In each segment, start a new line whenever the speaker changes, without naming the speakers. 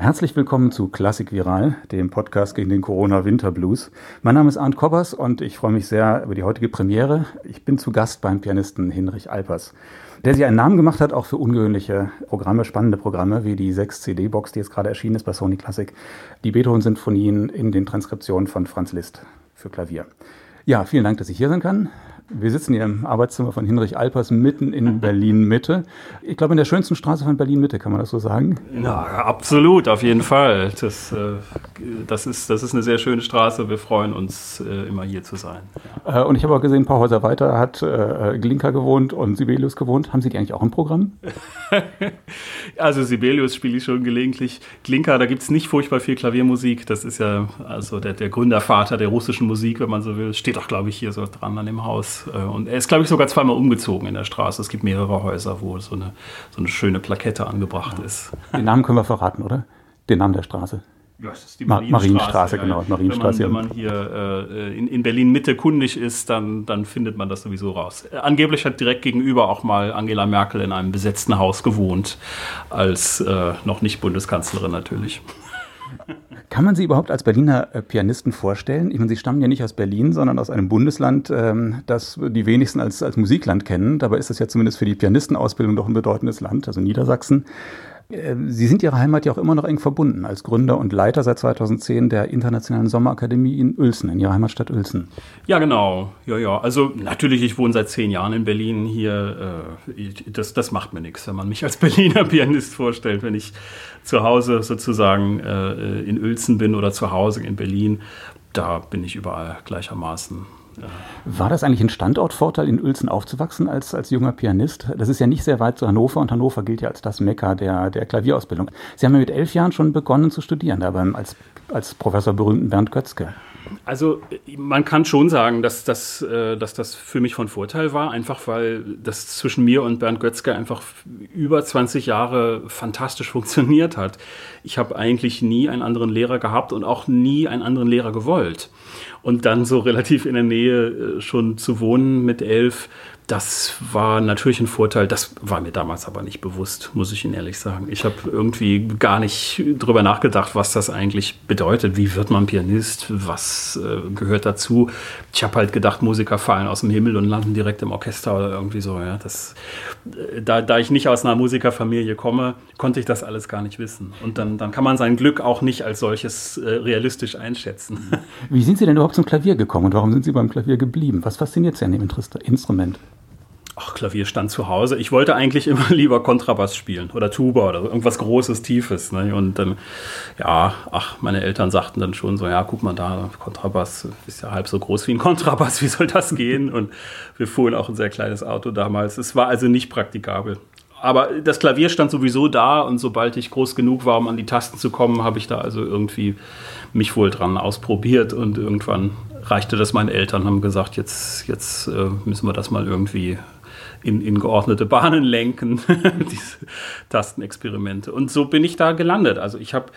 Herzlich willkommen zu Klassik Viral, dem Podcast gegen den Corona-Winterblues. Mein Name ist Arndt Kobbers und ich freue mich sehr über die heutige Premiere. Ich bin zu Gast beim Pianisten Hinrich Alpers, der sich einen Namen gemacht hat, auch für ungewöhnliche Programme, spannende Programme, wie die 6-CD-Box, die jetzt gerade erschienen ist bei Sony Classic, die Beethoven-Sinfonien in den Transkriptionen von Franz Liszt für Klavier. Ja, vielen Dank, dass ich hier sein kann. Wir sitzen hier im Arbeitszimmer von Hinrich Alpers mitten in Berlin-Mitte. Ich glaube, in der schönsten Straße von Berlin-Mitte, kann man das so sagen?
Ja, absolut, auf jeden Fall. Das, äh, das, ist, das ist eine sehr schöne Straße. Wir freuen uns, äh, immer hier zu sein.
Äh, und ich habe auch gesehen, ein paar Häuser weiter hat Glinka gewohnt und Sibelius gewohnt. Haben Sie die eigentlich auch im Programm?
also Sibelius spiele ich schon gelegentlich. Glinka, da gibt es nicht furchtbar viel Klaviermusik. Das ist ja also der, der Gründervater der russischen Musik, wenn man so will. Steht auch, glaube ich, hier so dran an dem Haus. Äh, und er ist, glaube ich, sogar zweimal umgezogen in der Straße. Es gibt mehrere Häuser, wo so eine, so eine schöne Plakette angebracht ist.
Den Namen können wir verraten, oder? Den Namen der Straße.
Ja, das ist die Marienstraße, Marienstraße ja, genau. Marienstraße, wenn, man, wenn man hier äh, in, in Berlin Mitte kundig ist, dann, dann findet man das sowieso raus. Äh, angeblich hat direkt gegenüber auch mal Angela Merkel in einem besetzten Haus gewohnt, als äh, noch nicht Bundeskanzlerin natürlich.
Kann man Sie überhaupt als Berliner äh, Pianisten vorstellen? Ich meine, Sie stammen ja nicht aus Berlin, sondern aus einem Bundesland, ähm, das die wenigsten als, als Musikland kennen. Dabei ist das ja zumindest für die Pianistenausbildung doch ein bedeutendes Land, also Niedersachsen. Äh, Sie sind Ihrer Heimat ja auch immer noch eng verbunden, als Gründer und Leiter seit 2010 der Internationalen Sommerakademie in Uelzen, in Ihrer Heimatstadt Uelzen.
Ja, genau. Ja, ja. Also natürlich, ich wohne seit zehn Jahren in Berlin hier. Äh, das, das macht mir nichts, wenn man mich als Berliner Pianist vorstellt. Wenn ich zu Hause sozusagen äh, in Uelzen bin oder zu Hause in Berlin, da bin ich überall gleichermaßen
war das eigentlich ein Standortvorteil, in Uelzen aufzuwachsen als, als junger Pianist? Das ist ja nicht sehr weit zu Hannover und Hannover gilt ja als das Mekka der, der Klavierausbildung. Sie haben ja mit elf Jahren schon begonnen zu studieren, aber als, als Professor berühmten Bernd Götzke.
Also man kann schon sagen, dass das, äh, dass das für mich von Vorteil war, einfach weil das zwischen mir und Bernd Götzke einfach über 20 Jahre fantastisch funktioniert hat. Ich habe eigentlich nie einen anderen Lehrer gehabt und auch nie einen anderen Lehrer gewollt. Und dann so relativ in der Nähe äh, schon zu wohnen mit elf, das war natürlich ein Vorteil. Das war mir damals aber nicht bewusst, muss ich Ihnen ehrlich sagen. Ich habe irgendwie gar nicht drüber nachgedacht, was das eigentlich bedeutet. Wie wird man Pianist? Was äh, gehört dazu? Ich habe halt gedacht, Musiker fallen aus dem Himmel und landen direkt im Orchester oder irgendwie so. Ja, das, äh, da, da ich nicht aus einer Musikerfamilie komme, konnte ich das alles gar nicht wissen. Und dann, dann kann man sein Glück auch nicht als solches äh, realistisch einschätzen.
Wie sind Sie denn überhaupt zum Klavier gekommen und warum sind Sie beim Klavier geblieben? Was fasziniert Sie an dem Instrument?
Ach, Klavier stand zu Hause. Ich wollte eigentlich immer lieber Kontrabass spielen oder Tuba oder irgendwas Großes, Tiefes. Ne? Und dann, ja, ach, meine Eltern sagten dann schon so, ja, guck mal da, Kontrabass ist ja halb so groß wie ein Kontrabass, wie soll das gehen? Und wir fuhren auch ein sehr kleines Auto damals. Es war also nicht praktikabel. Aber das Klavier stand sowieso da und sobald ich groß genug war, um an die Tasten zu kommen, habe ich da also irgendwie mich wohl dran ausprobiert und irgendwann reichte das meinen Eltern, haben gesagt, jetzt, jetzt äh, müssen wir das mal irgendwie in, in geordnete Bahnen lenken, diese Tastenexperimente. Und so bin ich da gelandet. Also ich habe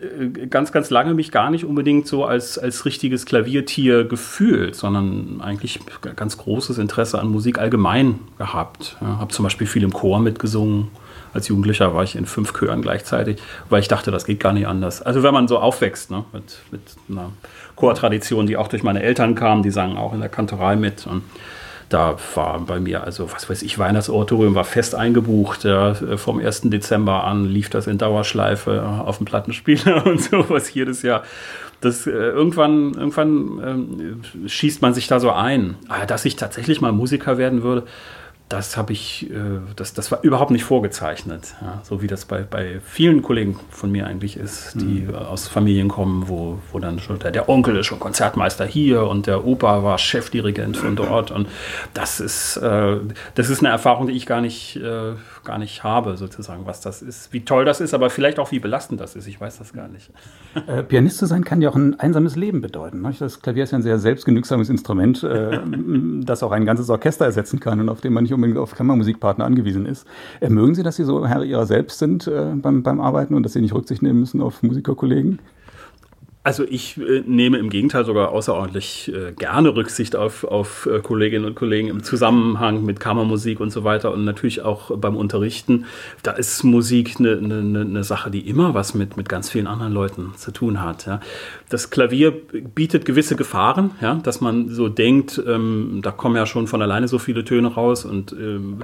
äh, ganz, ganz lange mich gar nicht unbedingt so als, als richtiges Klaviertier gefühlt, sondern eigentlich ganz großes Interesse an Musik allgemein gehabt. Ja, habe zum Beispiel viel im Chor mitgesungen. Als Jugendlicher war ich in fünf Chören gleichzeitig, weil ich dachte, das geht gar nicht anders. Also wenn man so aufwächst ne, mit, mit einer Chortradition, die auch durch meine Eltern kam, die sangen auch in der Kantorei mit. Und da war bei mir, also was weiß ich, Weihnachtsoratorium war fest eingebucht. Ja, vom 1. Dezember an lief das in Dauerschleife auf dem Plattenspieler und sowas jedes Jahr. Das, äh, irgendwann irgendwann äh, schießt man sich da so ein. Ah, dass ich tatsächlich mal Musiker werden würde, das habe ich, äh, das, das war überhaupt nicht vorgezeichnet. Ja, so wie das bei, bei vielen Kollegen von mir eigentlich ist, die mhm. aus Familien kommen, wo, wo dann schon der, der, Onkel ist schon Konzertmeister hier und der Opa war Chefdirigent von dort. Und das ist, äh, das ist eine Erfahrung, die ich gar nicht, äh, gar nicht habe, sozusagen, was das ist. Wie toll das ist, aber vielleicht auch wie belastend das ist. Ich weiß das gar nicht.
Äh, Pianist zu sein kann ja auch ein einsames Leben bedeuten. Ne? Das Klavier ist ja ein sehr selbstgenügsames Instrument, äh, das auch ein ganzes Orchester ersetzen kann und auf dem man nicht unbedingt auf Kammermusikpartner angewiesen ist. Äh, mögen Sie, dass Sie so Herr Ihrer selbst sind äh, beim, beim Arbeiten und dass Sie nicht Rücksicht nehmen müssen auf Musikerkollegen?
Also ich äh, nehme im Gegenteil sogar außerordentlich äh, gerne Rücksicht auf, auf äh, Kolleginnen und Kollegen im Zusammenhang mit Kammermusik und so weiter und natürlich auch beim Unterrichten. Da ist Musik eine, eine, eine Sache, die immer was mit, mit ganz vielen anderen Leuten zu tun hat. Ja. Das Klavier bietet gewisse Gefahren, ja, dass man so denkt, ähm, da kommen ja schon von alleine so viele Töne raus und ähm,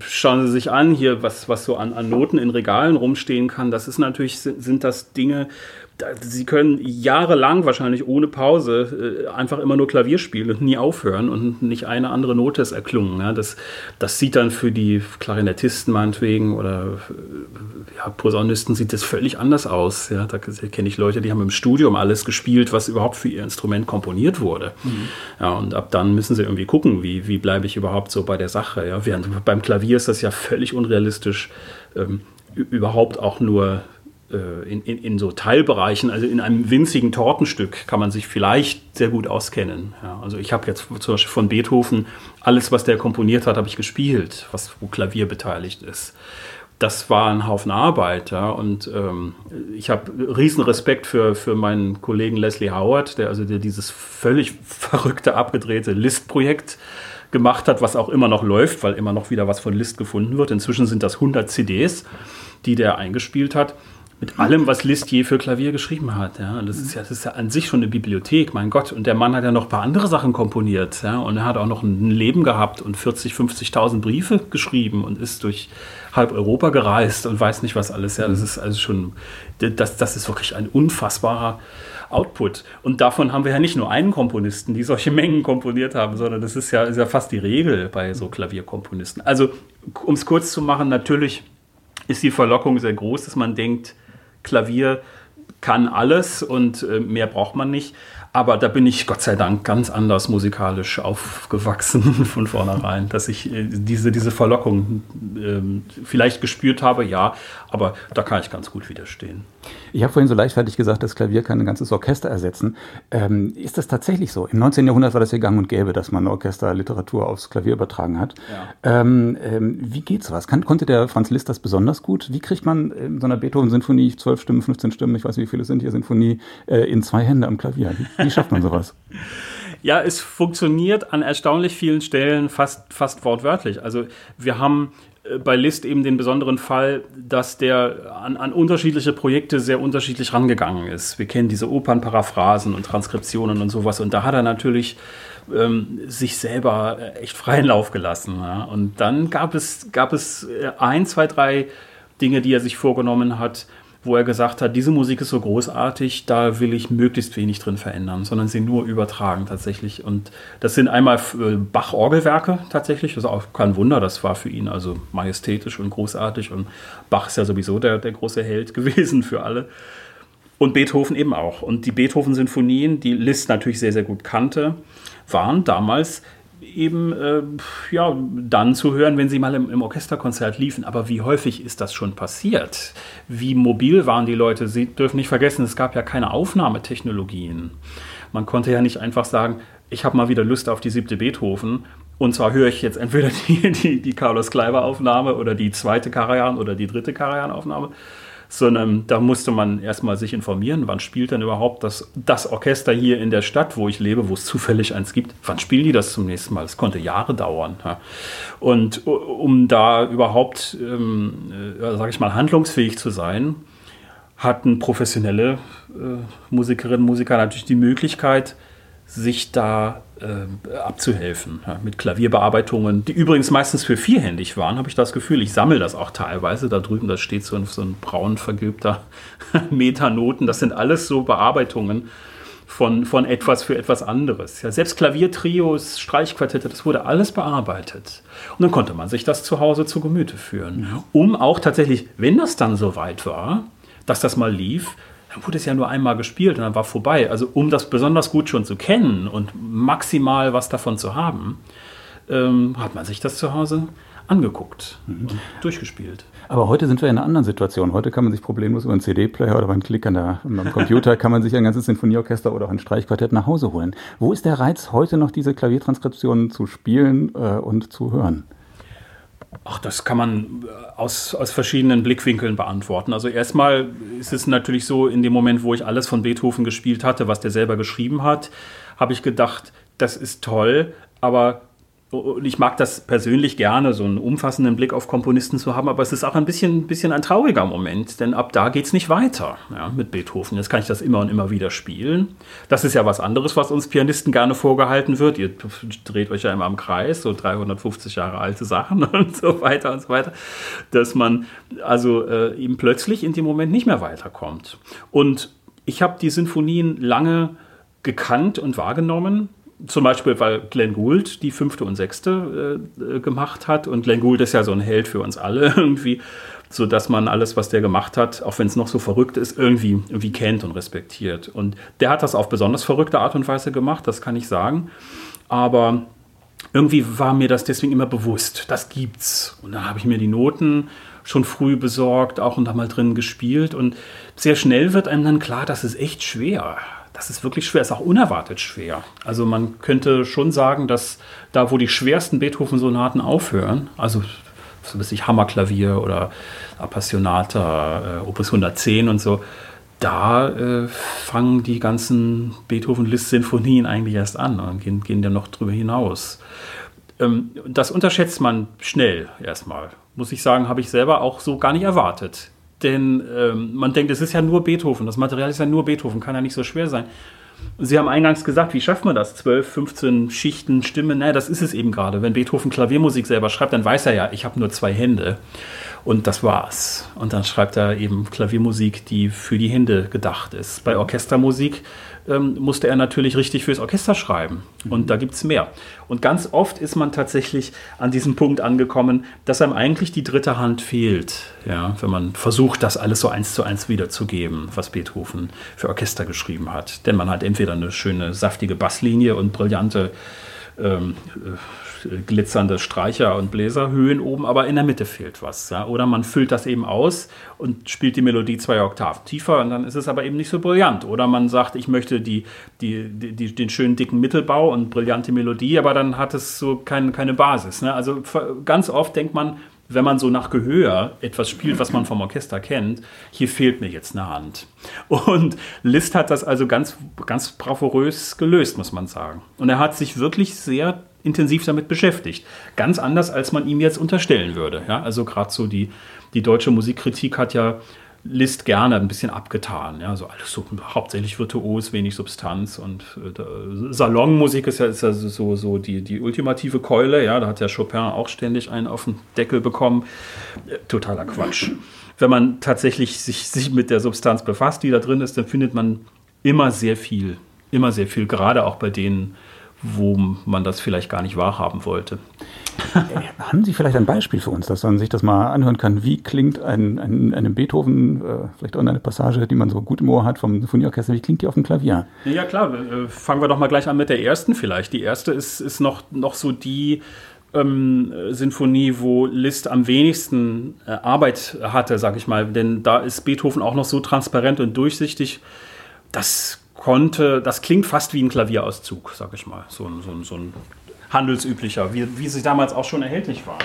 schauen Sie sich an, hier was, was so an, an Noten in Regalen rumstehen kann. Das ist natürlich, sind das Dinge, Sie können jahrelang wahrscheinlich ohne Pause äh, einfach immer nur Klavier spielen und nie aufhören und nicht eine andere Note ist erklungen. Ja. Das, das sieht dann für die Klarinettisten meinetwegen oder äh, ja, Posaunisten sieht das völlig anders aus. Ja. Da kenne ich Leute, die haben im Studium alles gespielt, was überhaupt für ihr Instrument komponiert wurde. Mhm. Ja, und ab dann müssen sie irgendwie gucken, wie, wie bleibe ich überhaupt so bei der Sache. Ja. Während beim Klavier ist das ja völlig unrealistisch. Ähm, überhaupt auch nur in, in, in, so Teilbereichen, also in einem winzigen Tortenstück, kann man sich vielleicht sehr gut auskennen. Ja, also ich habe jetzt zum Beispiel von Beethoven alles, was der komponiert hat, habe ich gespielt, was wo Klavier beteiligt ist. Das war ein Haufen Arbeit. Ja, und ähm, ich habe riesen Respekt für, für meinen Kollegen Leslie Howard, der also der dieses völlig verrückte, abgedrehte List-Projekt gemacht hat, was auch immer noch läuft, weil immer noch wieder was von List gefunden wird. Inzwischen sind das 100 CDs, die der eingespielt hat mit allem, was Liszt je für Klavier geschrieben hat. Ja. das, ist ja, das ist ja an sich schon eine Bibliothek, mein Gott. Und der Mann hat ja noch ein paar andere Sachen komponiert. Ja. Und er hat auch noch ein Leben gehabt und 40, 50.000 Briefe geschrieben und ist durch halb Europa gereist und weiß nicht was alles. Ja, das ist also schon, das, das ist wirklich ein unfassbarer Output. Und davon haben wir ja nicht nur einen Komponisten, die solche Mengen komponiert haben, sondern das ist ja, ist ja fast die Regel bei so Klavierkomponisten. Also, um es kurz zu machen, natürlich ist die Verlockung sehr groß, dass man denkt, Klavier kann alles und äh, mehr braucht man nicht. Aber da bin ich Gott sei Dank ganz anders musikalisch aufgewachsen von vornherein, dass ich äh, diese, diese Verlockung äh, vielleicht gespürt habe, ja, aber da kann ich ganz gut widerstehen.
Ich habe vorhin so leichtfertig gesagt, das Klavier kann ein ganzes Orchester ersetzen. Ähm, ist das tatsächlich so? Im 19. Jahrhundert war das ja gang und gäbe, dass man Orchesterliteratur aufs Klavier übertragen hat. Ja. Ähm, ähm, wie geht sowas? Kann, konnte der Franz Liszt das besonders gut? Wie kriegt man in so einer Beethoven-Sinfonie, 12 Stimmen, 15 Stimmen, ich weiß nicht, wie viele sind hier, Sinfonie, äh, in zwei Hände am Klavier? Wie, wie schafft man sowas?
Ja, es funktioniert an erstaunlich vielen Stellen fast, fast wortwörtlich. Also wir haben bei List eben den besonderen Fall, dass der an, an, unterschiedliche Projekte sehr unterschiedlich rangegangen ist. Wir kennen diese Opernparaphrasen und Transkriptionen und sowas. Und da hat er natürlich ähm, sich selber äh, echt freien Lauf gelassen. Ja. Und dann gab es, gab es äh, ein, zwei, drei Dinge, die er sich vorgenommen hat, wo er gesagt hat, diese Musik ist so großartig, da will ich möglichst wenig drin verändern, sondern sie nur übertragen tatsächlich. Und das sind einmal äh, Bach-Orgelwerke tatsächlich, das ist auch kein Wunder, das war für ihn also majestätisch und großartig und Bach ist ja sowieso der, der große Held gewesen für alle. Und Beethoven eben auch. Und die Beethoven-Sinfonien, die Liszt natürlich sehr, sehr gut kannte, waren damals eben äh, ja, dann zu hören, wenn sie mal im, im, Orchesterkonzert liefen. Aber wie häufig ist das schon passiert? Wie mobil waren die Leute? Sie dürfen nicht vergessen, es gab ja keine Aufnahmetechnologien. Man konnte ja nicht einfach sagen, ich habe mal wieder Lust auf die siebte Beethoven. Und zwar höre ich jetzt entweder die, die, die Carlos Kleiber-Aufnahme oder die zweite Karajan oder die dritte Karajan-Aufnahme sondern da musste man erstmal sich informieren, wann spielt denn überhaupt das, das Orchester hier in der Stadt, wo ich lebe, wo es zufällig eins gibt, wann spielen die das zum nächsten Mal? Es konnte Jahre dauern. Ja. Und um da überhaupt, ähm, äh, sage ich mal, handlungsfähig zu sein, hatten professionelle äh, Musikerinnen und Musiker natürlich die Möglichkeit, sich da äh, abzuhelfen. Ja, mit Klavierbearbeitungen, die übrigens meistens für vierhändig waren, habe ich das Gefühl. Ich sammle das auch teilweise. Da drüben, da steht so ein, so ein braun vergilbter Metanoten. Das sind alles so Bearbeitungen von, von etwas für etwas anderes. Ja, selbst Klaviertrios, Streichquartette, das wurde alles bearbeitet. Und dann konnte man sich das zu Hause zu Gemüte führen, mhm. um auch tatsächlich, wenn das dann so weit war, dass das mal lief, dann wurde es ja nur einmal gespielt und dann war vorbei. Also um das besonders gut schon zu kennen und maximal was davon zu haben, ähm, hat man sich das zu Hause angeguckt mhm. und durchgespielt.
Aber heute sind wir in einer anderen Situation. Heute kann man sich problemlos über einen CD-Player oder beim Klick an der, am Computer kann man sich ein ganzes Sinfonieorchester oder auch ein Streichquartett nach Hause holen. Wo ist der Reiz, heute noch diese Klaviertranskriptionen zu spielen äh, und zu hören?
Ach, das kann man äh, aus, aus verschiedenen Blickwinkeln beantworten. Also erstmal ist es natürlich so, in dem Moment, wo ich alles von Beethoven gespielt hatte, was der selber geschrieben hat, habe ich gedacht, das ist toll, aber und ich mag das persönlich gerne, so einen umfassenden Blick auf Komponisten zu haben, aber es ist auch ein bisschen, bisschen ein trauriger Moment, denn ab da geht es nicht weiter ja, mit Beethoven. Jetzt kann ich das immer und immer wieder spielen. Das ist ja was anderes, was uns Pianisten gerne vorgehalten wird. Ihr dreht euch ja immer im Kreis, so 350 Jahre alte Sachen und so weiter und so weiter, dass man also äh, eben plötzlich in dem Moment nicht mehr weiterkommt. Und ich habe die Sinfonien lange gekannt und wahrgenommen zum Beispiel, weil Glenn Gould die fünfte und sechste äh, gemacht hat. Und Glenn Gould ist ja so ein Held für uns alle irgendwie, so dass man alles, was der gemacht hat, auch wenn es noch so verrückt ist, irgendwie, irgendwie kennt und respektiert. Und der hat das auf besonders verrückte Art und Weise gemacht, das kann ich sagen. Aber irgendwie war mir das deswegen immer bewusst, das gibt's. Und dann habe ich mir die Noten schon früh besorgt, auch und da mal drin gespielt. Und sehr schnell wird einem dann klar, das ist echt schwer das ist wirklich schwer, ist auch unerwartet schwer. Also man könnte schon sagen, dass da, wo die schwersten Beethoven-Sonaten aufhören, also so ein bisschen Hammerklavier oder Appassionata, äh, Opus 110 und so, da äh, fangen die ganzen Beethoven-List-Sinfonien eigentlich erst an und gehen, gehen dann noch drüber hinaus. Ähm, das unterschätzt man schnell erstmal. Muss ich sagen, habe ich selber auch so gar nicht erwartet. Denn ähm, man denkt, es ist ja nur Beethoven, das Material ist ja nur Beethoven, kann ja nicht so schwer sein. Sie haben eingangs gesagt, wie schafft man das? 12, 15 Schichten, Stimmen, naja, das ist es eben gerade. Wenn Beethoven Klaviermusik selber schreibt, dann weiß er ja, ich habe nur zwei Hände und das war's. Und dann schreibt er eben Klaviermusik, die für die Hände gedacht ist. Bei Orchestermusik ähm, musste er natürlich richtig fürs Orchester schreiben. Und da gibt es mehr. Und ganz oft ist man tatsächlich an diesem Punkt angekommen, dass einem eigentlich die dritte Hand fehlt. Ja, wenn man versucht, das alles so eins zu eins wiederzugeben, was Beethoven für Orchester geschrieben hat. Denn man hat entweder eine schöne, saftige Basslinie und brillante ähm, äh, glitzernde Streicher- und Bläserhöhen oben, aber in der Mitte fehlt was. Ja? Oder man füllt das eben aus und spielt die Melodie zwei Oktaven tiefer und dann ist es aber eben nicht so brillant. Oder man sagt, ich möchte die, die, die, den schönen dicken Mittelbau und brillante Melodie, aber dann hat es so kein, keine Basis. Ne? Also ganz oft denkt man, wenn man so nach Gehör etwas spielt, was man vom Orchester kennt, hier fehlt mir jetzt eine Hand. Und Liszt hat das also ganz, ganz bravourös gelöst, muss man sagen. Und er hat sich wirklich sehr intensiv damit beschäftigt. Ganz anders, als man ihm jetzt unterstellen würde. Ja, also gerade so die, die deutsche Musikkritik hat ja List gerne ein bisschen abgetan. Ja, so alles so hauptsächlich virtuos, wenig Substanz und äh, Salonmusik ist ja, ist ja so, so die, die ultimative Keule. Ja, da hat ja Chopin auch ständig einen auf den Deckel bekommen. Äh, totaler Quatsch. Wenn man tatsächlich sich, sich mit der Substanz befasst, die da drin ist, dann findet man immer sehr viel. Immer sehr viel, gerade auch bei denen, wo man das vielleicht gar nicht wahrhaben wollte.
Haben Sie vielleicht ein Beispiel für uns, dass man sich das mal anhören kann? Wie klingt ein, ein, eine Beethoven, äh, vielleicht auch eine Passage, die man so gut im Ohr hat vom Sinfonieorchester, wie klingt die auf dem Klavier?
Ja, klar. Äh, fangen wir doch mal gleich an mit der ersten vielleicht. Die erste ist, ist noch, noch so die ähm, Sinfonie, wo Liszt am wenigsten äh, Arbeit hatte, sag ich mal. Denn da ist Beethoven auch noch so transparent und durchsichtig. Das konnte, das klingt fast wie ein Klavierauszug, sag ich mal. So ein, so ein, so ein handelsüblicher, wie, wie sie damals auch schon erhältlich waren.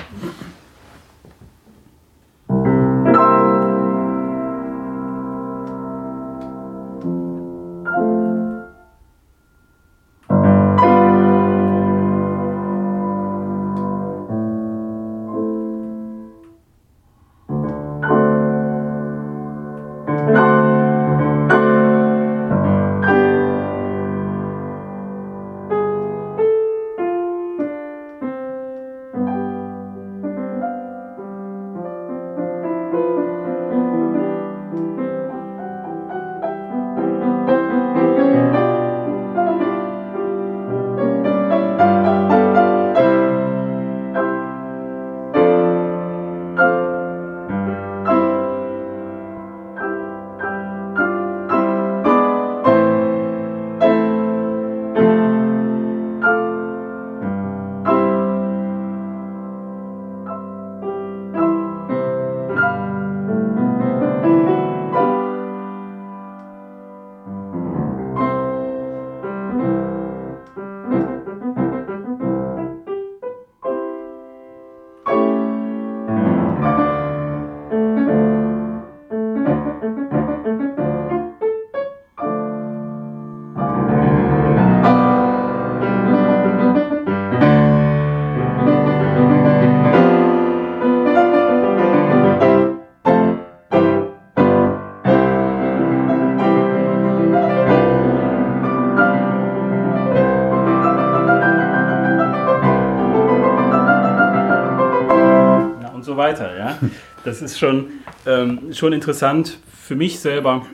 Weiter. Ja? Das ist schon, ähm, schon interessant für mich selber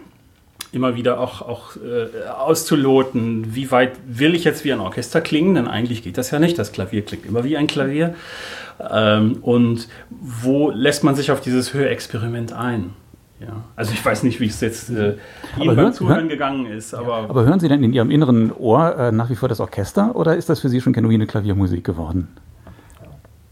immer wieder auch, auch äh, auszuloten, wie weit will ich jetzt wie ein Orchester klingen, denn eigentlich geht das ja nicht. Das Klavier klingt immer wie ein Klavier. Ähm, und wo lässt man sich auf dieses Hörexperiment ein? Ja. Also ich weiß nicht, wie es jetzt äh, Ihnen beim Zuhören hören, gegangen ist. Aber,
ja, aber hören Sie denn in Ihrem inneren Ohr äh, nach wie vor das Orchester oder ist das für Sie schon genuine Klaviermusik geworden?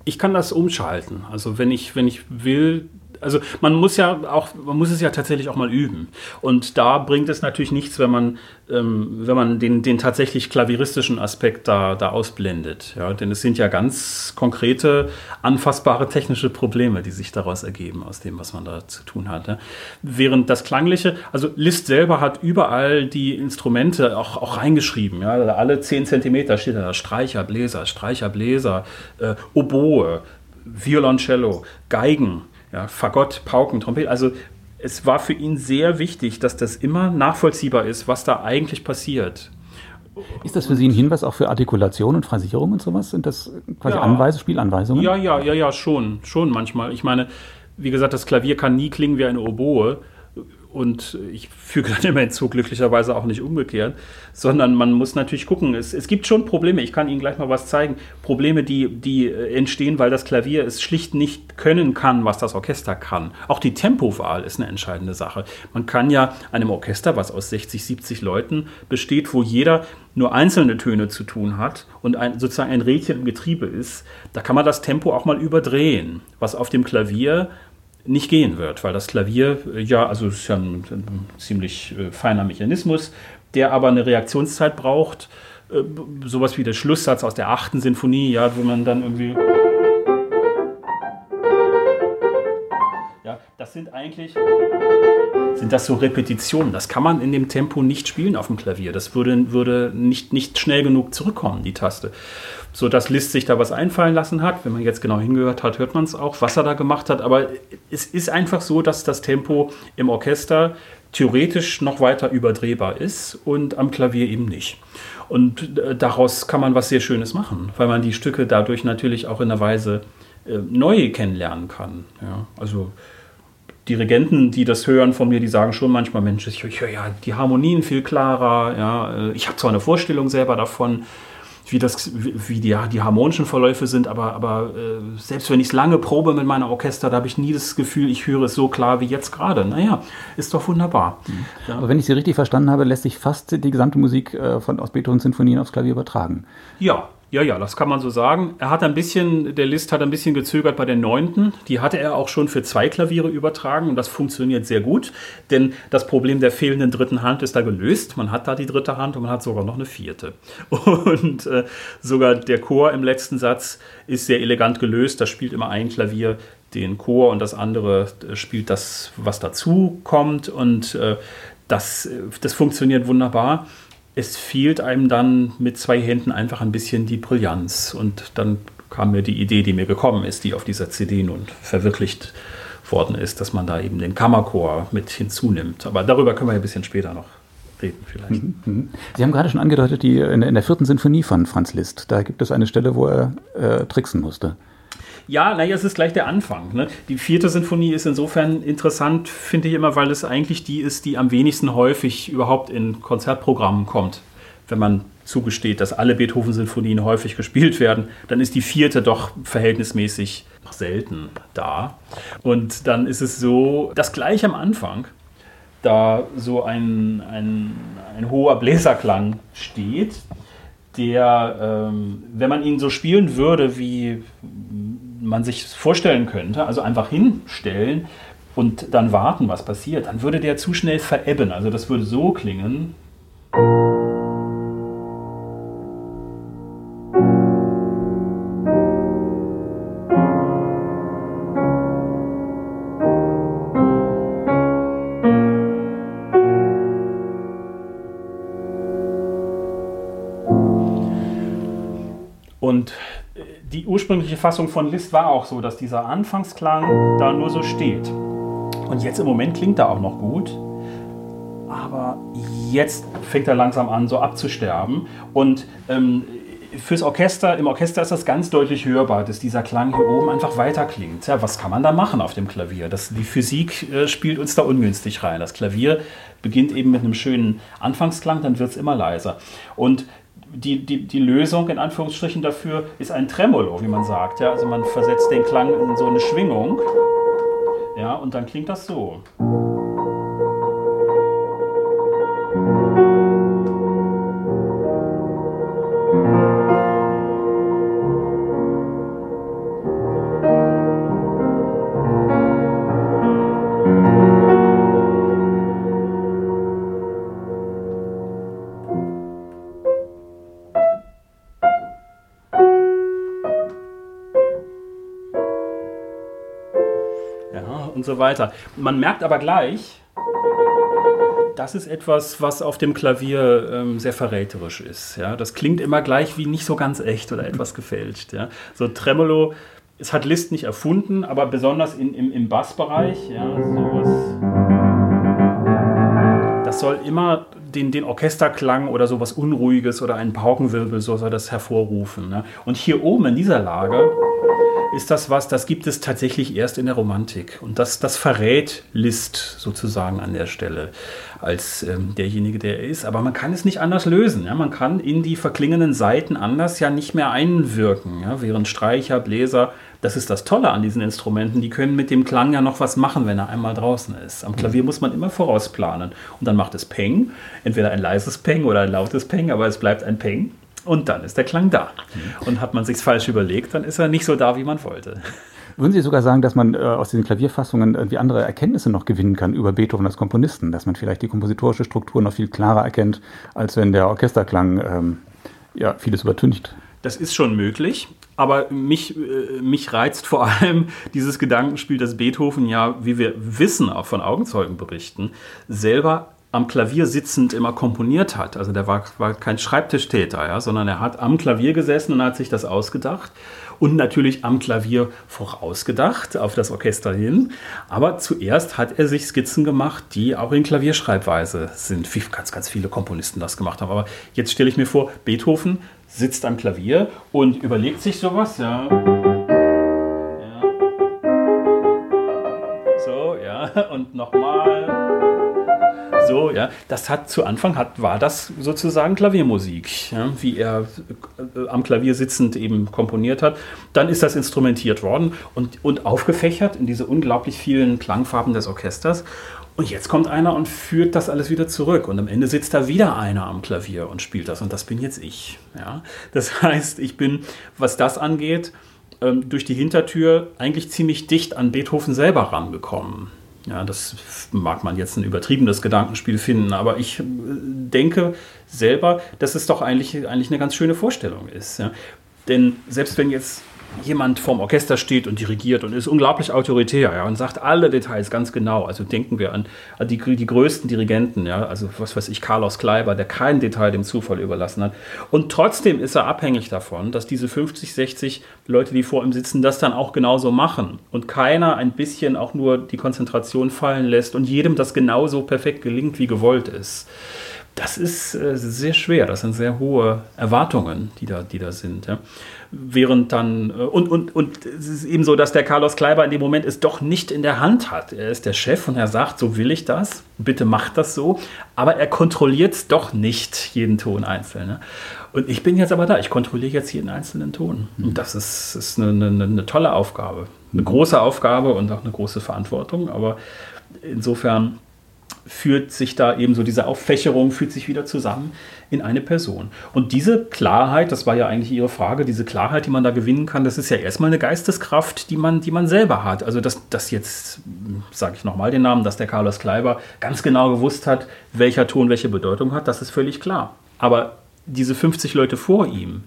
Ich kann das umschalten. Also wenn ich, wenn ich will, also man muss ja auch, man muss es ja tatsächlich auch mal üben. Und da bringt es natürlich nichts, wenn man, ähm, wenn man den, den tatsächlich klavieristischen Aspekt da, da ausblendet. Ja? Denn es sind ja ganz konkrete, anfassbare technische Probleme, die sich daraus ergeben, aus dem, was man da zu tun hat. Ja? Während das Klangliche, also Liszt selber hat überall die Instrumente auch, auch reingeschrieben. Ja? Also alle 10 Zentimeter steht da Streicher, Bläser, Streicher, Bläser, äh, Oboe, Violoncello, Geigen, ja, Fagott, Pauken, Trompete. Also es war für ihn sehr wichtig, dass das immer nachvollziehbar ist, was da eigentlich passiert.
Ist das für Sie ein Hinweis auch für Artikulation und Versicherung und sowas? Sind das quasi ja. Anweise, Spielanweisungen?
Ja, ja, ja, ja, schon, schon manchmal. Ich meine, wie gesagt, das Klavier kann nie klingen wie eine Oboe. Und ich füge dann immer hinzu, glücklicherweise auch nicht umgekehrt, sondern man muss natürlich gucken. Es, es gibt schon Probleme, ich kann Ihnen gleich mal was zeigen. Probleme, die, die äh, entstehen, weil das Klavier es schlicht nicht können kann, was das Orchester kann. Auch die Tempowahl ist eine entscheidende Sache. Man kann ja einem Orchester, was aus 60, 70 Leuten besteht, wo jeder nur einzelne Töne zu tun hat und ein, sozusagen ein Rädchen im Getriebe ist, da kann man das Tempo auch mal überdrehen, was auf dem Klavier nicht gehen wird, weil das Klavier, äh, ja, also es ist ja ein, ein ziemlich äh, feiner Mechanismus, der aber eine Reaktionszeit braucht, äh, sowas wie der Schlusssatz aus der achten Sinfonie, ja, wo man dann irgendwie. Das sind eigentlich sind das so Repetitionen. Das kann man in dem Tempo nicht spielen auf dem Klavier. Das würde, würde nicht, nicht schnell genug zurückkommen, die Taste. So dass Liszt sich da was einfallen lassen hat. Wenn man jetzt genau hingehört hat, hört man es auch, was er da gemacht hat. Aber es ist einfach so, dass das Tempo im Orchester theoretisch noch weiter überdrehbar ist und am Klavier eben nicht. Und äh, daraus kann man was sehr Schönes machen, weil man die Stücke dadurch natürlich auch in einer Weise äh, neu kennenlernen kann. Ja, also Dirigenten, die das hören von mir, die sagen schon manchmal, Mensch, ich, höre ja die Harmonien viel klarer. Ja, äh, ich habe zwar eine Vorstellung selber davon, wie, das, wie die, ja, die harmonischen Verläufe sind, aber, aber äh, selbst wenn ich es lange probe mit meiner Orchester, da habe ich nie das Gefühl, ich höre es so klar wie jetzt gerade. Naja, ist doch wunderbar.
Mhm. Ja. Aber wenn ich Sie richtig verstanden habe, lässt sich fast die gesamte Musik äh, von, aus Beethovens Sinfonien aufs Klavier übertragen.
Ja, ja, ja, das kann man so sagen. Er hat ein bisschen, der List hat ein bisschen gezögert bei der neunten. Die hatte er auch schon für zwei Klaviere übertragen und das funktioniert sehr gut, denn das Problem der fehlenden dritten Hand ist da gelöst. Man hat da die dritte Hand und man hat sogar noch eine vierte. Und äh, sogar der Chor im letzten Satz ist sehr elegant gelöst. Da spielt immer ein Klavier den Chor und das andere äh, spielt das, was dazu kommt und äh, das, äh, das funktioniert wunderbar es fehlt einem dann mit zwei Händen einfach ein bisschen die Brillanz. Und dann kam mir die Idee, die mir gekommen ist, die auf dieser CD nun verwirklicht worden ist, dass man da eben den Kammerchor mit hinzunimmt. Aber darüber können wir ein bisschen später noch reden vielleicht. Mhm,
mhm. Sie haben gerade schon angedeutet, die, in, der vierten Sinfonie von Franz Liszt, da gibt es eine Stelle, wo er äh, tricksen musste.
Ja, naja, es ist gleich der Anfang. Ne? Die vierte Sinfonie ist insofern interessant, finde ich immer, weil es eigentlich die ist, die am wenigsten häufig überhaupt in Konzertprogrammen kommt. Wenn man zugesteht, dass alle Beethoven-Sinfonien häufig gespielt werden, dann ist die vierte doch verhältnismäßig selten da. Und dann ist es so, dass gleich am Anfang da so ein, ein, ein hoher Bläserklang steht, der, ähm, wenn man ihn so spielen würde, wie man sich vorstellen könnte, also einfach hinstellen und dann warten, was passiert, dann würde der zu schnell verebben. Also das würde so klingen. Fassung von Liszt war auch so, dass dieser Anfangsklang da nur so steht. Und jetzt im Moment klingt er auch noch gut, aber jetzt fängt er langsam an, so abzusterben. Und ähm, fürs Orchester, im Orchester ist das ganz deutlich hörbar, dass dieser Klang hier oben einfach weiter klingt. Ja, was kann man da machen auf dem Klavier? Das, die Physik äh, spielt uns da ungünstig rein. Das Klavier beginnt eben mit einem schönen Anfangsklang, dann wird es immer leiser. Und die, die, die Lösung in Anführungsstrichen dafür ist ein Tremolo, wie man sagt. Ja? Also man versetzt den Klang in so eine Schwingung. Ja, und dann klingt das so. Und so weiter. Man merkt aber gleich, das ist etwas, was auf dem Klavier ähm, sehr verräterisch ist. Ja? Das klingt immer gleich wie nicht so ganz echt oder etwas gefälscht. Ja? So Tremolo, es hat Liszt nicht erfunden, aber besonders in, im, im Bassbereich, ja, sowas. Das soll immer den, den Orchesterklang oder sowas Unruhiges oder einen Paukenwirbel, so soll das hervorrufen. Ne? Und hier oben in dieser Lage ist das was, das gibt es tatsächlich erst in der Romantik. Und das, das verrät Liszt sozusagen an der Stelle als ähm, derjenige, der er ist. Aber man kann es nicht anders lösen. Ja? Man kann in die verklingenden Seiten anders ja nicht mehr einwirken. Ja? Während Streicher, Bläser, das ist das Tolle an diesen Instrumenten, die können mit dem Klang ja noch was machen, wenn er einmal draußen ist. Am Klavier muss man immer vorausplanen. Und dann macht es Peng, entweder ein leises Peng oder ein lautes Peng, aber es bleibt ein Peng. Und dann ist der Klang da. Und hat man sich falsch überlegt, dann ist er nicht so da, wie man wollte.
Würden Sie sogar sagen, dass man äh, aus diesen Klavierfassungen irgendwie andere Erkenntnisse noch gewinnen kann über Beethoven als Komponisten, dass man vielleicht die kompositorische Struktur noch viel klarer erkennt, als wenn der Orchesterklang ähm, ja, vieles übertüncht?
Das ist schon möglich, aber mich, äh, mich reizt vor allem dieses Gedankenspiel, dass Beethoven ja, wie wir wissen, auch von Augenzeugenberichten, selber am Klavier sitzend immer komponiert hat. Also der war, war kein Schreibtischtäter, ja, sondern er hat am Klavier gesessen und hat sich das ausgedacht und natürlich am Klavier vorausgedacht auf das Orchester hin. Aber zuerst hat er sich Skizzen gemacht, die auch in Klavierschreibweise sind, wie ganz, ganz viele Komponisten das gemacht haben. Aber jetzt stelle ich mir vor, Beethoven sitzt am Klavier und überlegt sich sowas, ja. ja. So, ja, und nochmal so, ja. Das hat zu Anfang hat, war das sozusagen Klaviermusik, ja, wie er äh, am Klavier sitzend eben komponiert hat. Dann ist das instrumentiert worden und, und aufgefächert in diese unglaublich vielen Klangfarben des Orchesters. Und jetzt kommt einer und führt das alles wieder zurück. Und am Ende sitzt da wieder einer am Klavier und spielt das. Und das bin jetzt ich. Ja? Das heißt, ich bin, was das angeht, ähm, durch die Hintertür eigentlich ziemlich dicht an Beethoven selber rangekommen. Ja, das mag man jetzt ein übertriebenes Gedankenspiel finden, aber ich äh, denke selber, dass es doch eigentlich, eigentlich eine ganz schöne Vorstellung ist. Ja. Denn selbst wenn jetzt jemand vorm Orchester steht und dirigiert und ist unglaublich autoritär ja, und sagt alle Details ganz genau. Also denken wir an, die, die größten Dirigenten, ja, also was weiß ich, Carlos Kleiber, der kein Detail dem Zufall überlassen hat. Und trotzdem ist er abhängig davon, dass diese 50, 60 Leute, die vor ihm sitzen, das dann auch genauso machen. Und keiner ein bisschen auch nur die Konzentration fallen lässt und jedem das genauso perfekt gelingt, wie gewollt ist. Das ist äh, sehr schwer. Das sind sehr hohe Erwartungen, die da, die da sind. Ja während dann, äh, und, und, und es ist eben so, dass der Carlos Kleiber in dem Moment es doch nicht in der Hand hat. Er ist der Chef und er sagt, so will ich das, bitte macht das so, aber er kontrolliert es doch nicht, jeden Ton einzeln. Ne? Und ich bin jetzt aber da, ich kontrolliere jetzt jeden einzelnen Ton. Und mhm. das ist, ist eine, eine, eine tolle Aufgabe, eine große Aufgabe und auch eine große Verantwortung, aber insofern führt sich da eben so diese Auffächerung, führt sich wieder zusammen in eine Person. Und diese Klarheit, das war ja eigentlich Ihre Frage, diese Klarheit, die man da gewinnen kann, das ist ja erstmal eine Geisteskraft, die man, die man selber hat. Also dass das jetzt, sage ich nochmal den Namen, dass der Carlos Kleiber ganz genau gewusst hat, welcher Ton welche Bedeutung hat, das ist völlig klar. Aber diese 50 Leute vor ihm,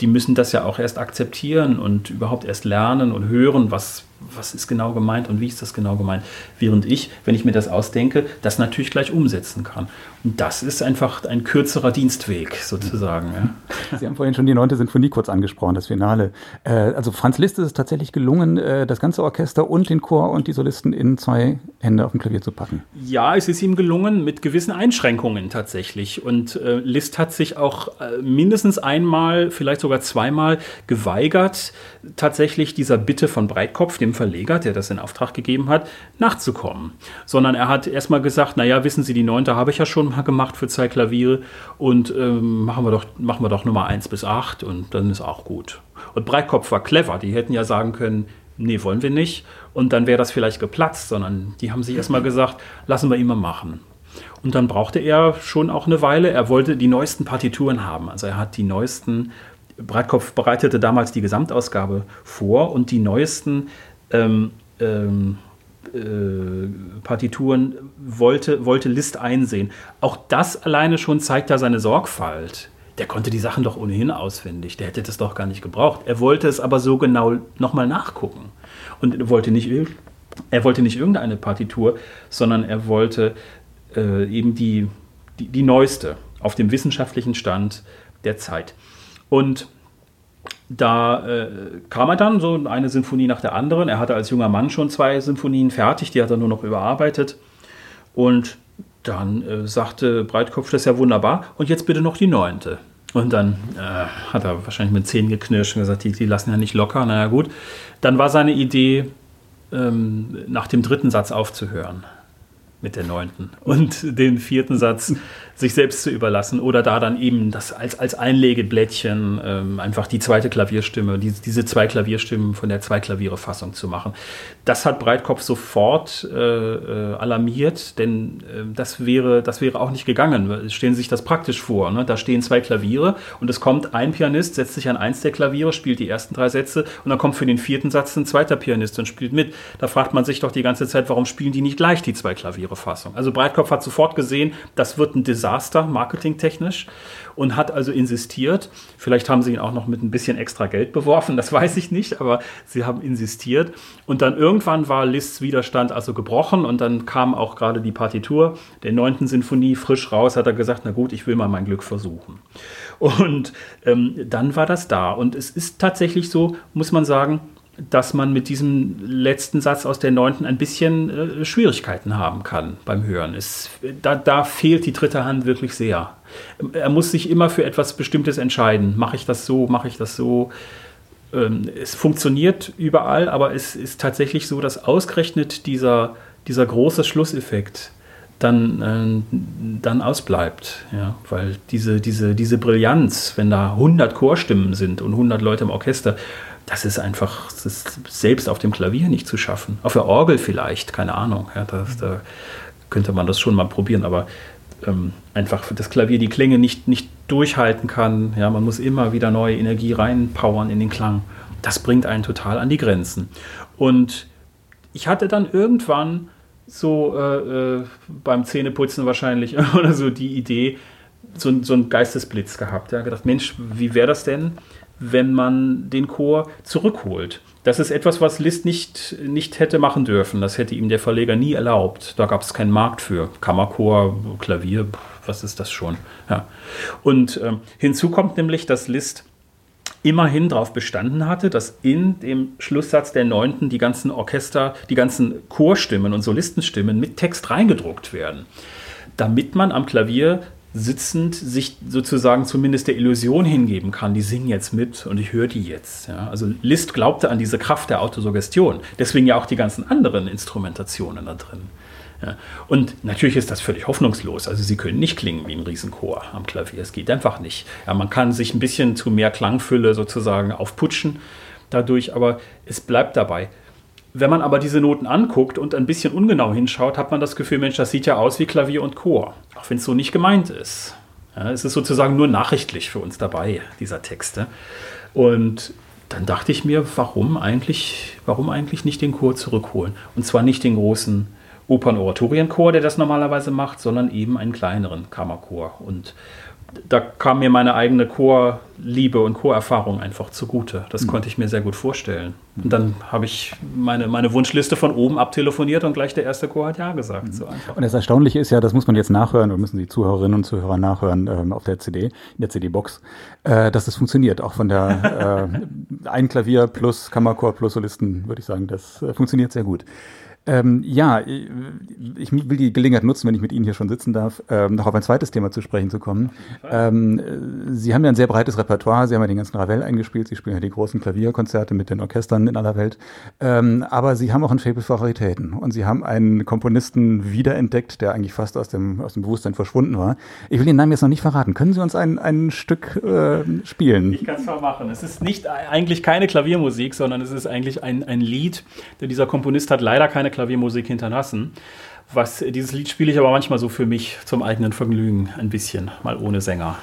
die müssen das ja auch erst akzeptieren und überhaupt erst lernen und hören, was was ist genau gemeint und wie ist das genau gemeint. Während ich, wenn ich mir das ausdenke, das natürlich gleich umsetzen kann. Und das ist einfach ein kürzerer Dienstweg sozusagen.
Ja. Sie haben vorhin schon die neunte Sinfonie kurz angesprochen, das Finale. Äh, also Franz Liszt ist es tatsächlich gelungen, äh, das ganze Orchester und den Chor und die Solisten in zwei Hände auf dem Klavier zu packen.
Ja, es ist ihm gelungen mit gewissen Einschränkungen tatsächlich. Und äh, Liszt hat sich auch mindestens einmal, vielleicht sogar zweimal geweigert, tatsächlich dieser Bitte von Breitkopf, dem Verleger, der das in Auftrag gegeben hat, nachzukommen. Sondern er hat erstmal gesagt, naja, wissen Sie, die neunte habe ich ja schon mal gemacht für zwei Klaviere und ähm, machen, wir doch, machen wir doch Nummer eins bis acht und dann ist auch gut. Und Breitkopf war clever, die hätten ja sagen können, nee, wollen wir nicht. Und dann wäre das vielleicht geplatzt, sondern die haben sich erstmal gesagt, lassen wir ihn mal machen. Und dann brauchte er schon auch eine Weile. Er wollte die neuesten Partituren haben. Also er hat die neuesten, Breitkopf bereitete damals die Gesamtausgabe vor und die neuesten ähm, ähm, äh, Partituren wollte, wollte Liszt einsehen. Auch das alleine schon zeigt da seine Sorgfalt. Der konnte die Sachen doch ohnehin auswendig. Der hätte das doch gar nicht gebraucht. Er wollte es aber so genau nochmal nachgucken. Und wollte nicht, er wollte nicht irgendeine Partitur, sondern er wollte äh, eben die, die, die neueste auf dem wissenschaftlichen Stand der Zeit. Und da äh, kam er dann so eine Sinfonie nach der anderen. Er hatte als junger Mann schon zwei Sinfonien fertig, die hat er nur noch überarbeitet. Und dann äh, sagte Breitkopf, das ist ja wunderbar. Und jetzt bitte noch die neunte. Und dann äh, hat er wahrscheinlich mit Zähnen geknirscht und gesagt, die, die lassen ja nicht locker. Naja, gut. Dann war seine Idee, ähm, nach dem dritten Satz aufzuhören mit der neunten und den vierten Satz sich selbst zu überlassen oder da dann eben das als, als Einlegeblättchen ähm, einfach die zweite Klavierstimme, die, diese zwei Klavierstimmen von der Zwei-Klaviere-Fassung zu machen. Das hat Breitkopf sofort äh, äh, alarmiert, denn äh, das, wäre, das wäre auch nicht gegangen. Stellen Sie sich das praktisch vor. Ne? Da stehen zwei Klaviere und es kommt ein Pianist, setzt sich an eins der Klaviere, spielt die ersten drei Sätze und dann kommt für den vierten Satz ein zweiter Pianist und spielt mit. Da fragt man sich doch die ganze Zeit, warum spielen die nicht gleich die zwei Klaviere-Fassung? Also Breitkopf hat sofort gesehen, das wird ein Desaster Desaster, marketingtechnisch, und hat also insistiert. Vielleicht haben sie ihn auch noch mit ein bisschen extra Geld beworfen, das weiß ich nicht, aber sie haben insistiert. Und dann irgendwann war Liszt's Widerstand also gebrochen und dann kam auch gerade die Partitur der 9. Sinfonie frisch raus, hat er gesagt, na gut, ich will mal mein Glück versuchen. Und ähm, dann war das da. Und es ist tatsächlich so, muss man sagen, dass man mit diesem letzten Satz aus der neunten ein bisschen äh, Schwierigkeiten haben kann beim Hören. Es, da, da fehlt die dritte Hand wirklich sehr. Er muss sich immer für etwas Bestimmtes entscheiden. Mache ich das so, mache ich das so? Ähm, es funktioniert überall, aber es ist tatsächlich so, dass ausgerechnet dieser, dieser große Schlusseffekt dann, äh, dann ausbleibt. Ja? Weil diese, diese, diese Brillanz, wenn da 100 Chorstimmen sind und 100 Leute im Orchester, das ist einfach das ist selbst auf dem Klavier nicht zu schaffen. Auf der Orgel vielleicht, keine Ahnung. Ja, das, da könnte man das schon mal probieren, aber ähm, einfach das Klavier die Klänge nicht, nicht durchhalten kann. Ja, man muss immer wieder neue Energie reinpowern in den Klang. Das bringt einen total an die Grenzen. Und ich hatte dann irgendwann so äh, äh, beim Zähneputzen wahrscheinlich oder so die Idee, so, so einen Geistesblitz gehabt. Ja, gedacht, Mensch, wie wäre das denn, wenn man den Chor zurückholt. Das ist etwas, was Liszt nicht, nicht hätte machen dürfen. Das hätte ihm der Verleger nie erlaubt. Da gab es keinen Markt für. Kammerchor, Klavier, was ist das schon? Ja. Und ähm, hinzu kommt nämlich, dass Liszt immerhin darauf bestanden hatte, dass in dem Schlusssatz der Neunten die ganzen Orchester, die ganzen Chorstimmen und Solistenstimmen mit Text reingedruckt werden, damit man am Klavier sitzend sich sozusagen zumindest der Illusion hingeben kann, die singen jetzt mit und ich höre die jetzt. Ja. Also Liszt glaubte an diese Kraft der Autosuggestion. Deswegen ja auch die ganzen anderen Instrumentationen da drin. Ja. Und natürlich ist das völlig hoffnungslos. Also sie können nicht klingen wie ein Riesenchor am Klavier. Es geht einfach nicht. Ja, man kann sich ein bisschen zu mehr Klangfülle sozusagen aufputschen dadurch, aber es bleibt dabei. Wenn man aber diese Noten anguckt und ein bisschen ungenau hinschaut, hat man das Gefühl, Mensch, das sieht ja aus wie Klavier und Chor, auch wenn es so nicht gemeint ist. Ja, es ist sozusagen nur nachrichtlich für uns dabei, dieser Texte. Und dann dachte ich mir, warum eigentlich, warum eigentlich nicht den Chor zurückholen? Und zwar nicht den großen Opern-Oratorienchor, der das normalerweise macht, sondern eben einen kleineren Kammerchor. Und da kam mir meine eigene Chorliebe und Chorerfahrung einfach zugute. Das mhm. konnte ich mir sehr gut vorstellen. Und dann habe ich meine, meine Wunschliste von oben abtelefoniert und gleich der erste Chor hat Ja gesagt. Mhm.
So und das Erstaunliche ist ja, das muss man jetzt nachhören, oder müssen die Zuhörerinnen und Zuhörer nachhören ähm, auf der CD, in der CD-Box, äh, dass das funktioniert. Auch von der äh, ein Klavier plus Kammerchor plus Solisten, würde ich sagen, das äh, funktioniert sehr gut. Ähm, ja, ich will die Gelegenheit nutzen, wenn ich mit Ihnen hier schon sitzen darf, ähm, noch auf ein zweites Thema zu sprechen zu kommen. Ähm, Sie haben ja ein sehr breites Repertoire. Sie haben ja den ganzen Ravel eingespielt. Sie spielen ja die großen Klavierkonzerte mit den Orchestern in aller Welt. Ähm, aber Sie haben auch ein Faible für Raritäten. Und Sie haben einen Komponisten wiederentdeckt, der eigentlich fast aus dem, aus dem Bewusstsein verschwunden war. Ich will den Namen jetzt noch nicht verraten. Können Sie uns ein, ein Stück äh, spielen?
Ich kann es mal machen. Es ist nicht eigentlich keine Klaviermusik, sondern es ist eigentlich ein, ein Lied. Denn dieser Komponist hat leider keine Klaviermusik hinterlassen. Was, dieses Lied spiele ich aber manchmal so für mich zum eigenen Vergnügen ein bisschen, mal ohne Sänger.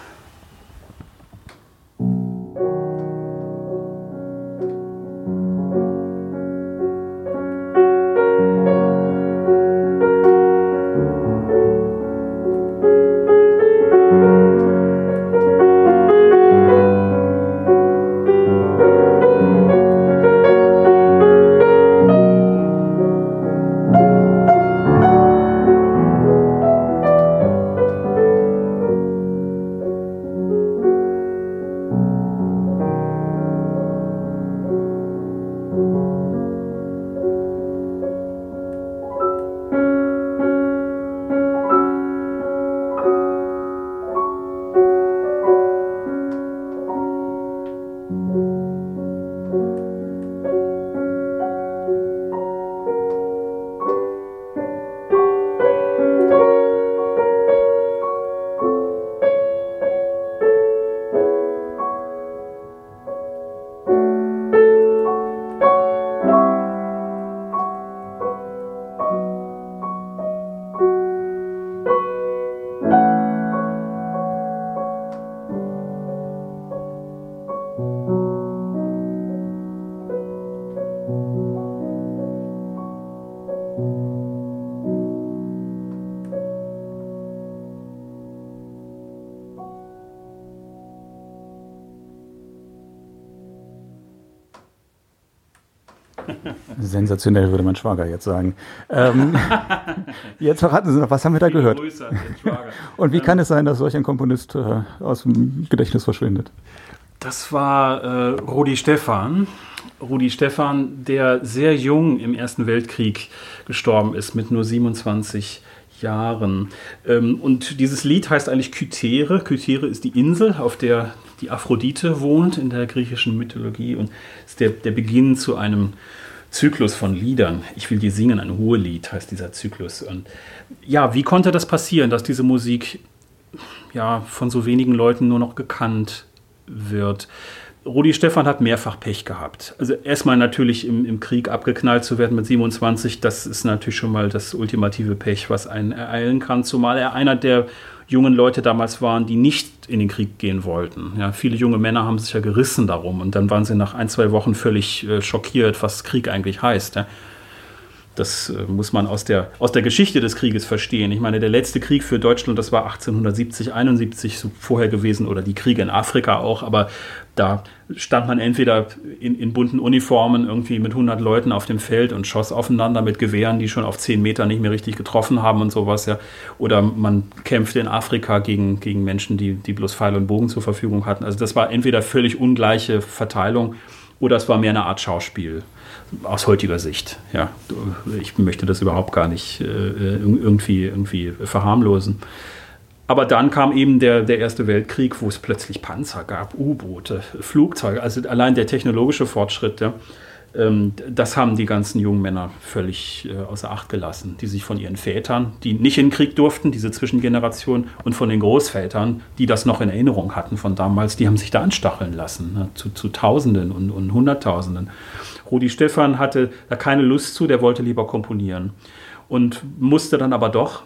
Sensationell, würde mein Schwager jetzt sagen. Ähm, jetzt verraten Sie noch, was haben wir da gehört? Und wie kann es sein, dass solch ein Komponist äh, aus dem Gedächtnis verschwindet?
Das war äh, Rudi Stephan. Rudi Stephan, der sehr jung im Ersten Weltkrieg gestorben ist, mit nur 27 Jahren. Ähm, und dieses Lied heißt eigentlich Kythere. Kythere ist die Insel, auf der die Aphrodite wohnt in der griechischen Mythologie und ist der, der Beginn zu einem Zyklus von Liedern. Ich will dir singen, ein Ruhelied heißt dieser Zyklus. Und ja, wie konnte das passieren, dass diese Musik ja von so wenigen Leuten nur noch gekannt wird? Rudi Stefan hat mehrfach Pech gehabt. Also erstmal natürlich im, im, Krieg abgeknallt zu werden mit 27, das ist natürlich schon mal das ultimative Pech, was einen ereilen kann, zumal er einer der jungen Leute damals waren, die nicht in den Krieg gehen wollten. Ja, viele junge Männer haben sich ja gerissen darum und dann waren sie nach ein, zwei Wochen völlig äh, schockiert, was Krieg eigentlich heißt. Ja. Das äh, muss man aus der, aus der Geschichte des Krieges verstehen. Ich meine, der letzte Krieg für Deutschland, das war 1870, 71 so vorher gewesen oder die Kriege in Afrika auch, aber da stand man entweder in, in, bunten Uniformen irgendwie mit 100 Leuten auf dem Feld und schoss aufeinander mit Gewehren, die schon auf 10 Meter nicht mehr richtig getroffen haben und sowas, ja. Oder man kämpfte in Afrika gegen, gegen Menschen, die, die bloß Pfeil und Bogen zur Verfügung hatten. Also das war entweder völlig ungleiche Verteilung oder es war mehr eine Art Schauspiel aus heutiger Sicht. Ja, ich möchte das überhaupt gar nicht äh, irgendwie, irgendwie verharmlosen. Aber dann kam eben der, der Erste Weltkrieg, wo es plötzlich Panzer gab, U-Boote, Flugzeuge, also allein der technologische Fortschritt, ja, ähm, das haben die ganzen jungen Männer völlig äh, außer Acht gelassen, die sich von ihren Vätern, die nicht in den Krieg durften, diese Zwischengeneration, und von den Großvätern, die das noch in Erinnerung hatten von damals, die haben sich da anstacheln lassen, ne, zu, zu Tausenden und, und Hunderttausenden. Rudi Stephan hatte da keine Lust zu, der wollte lieber komponieren und musste dann aber doch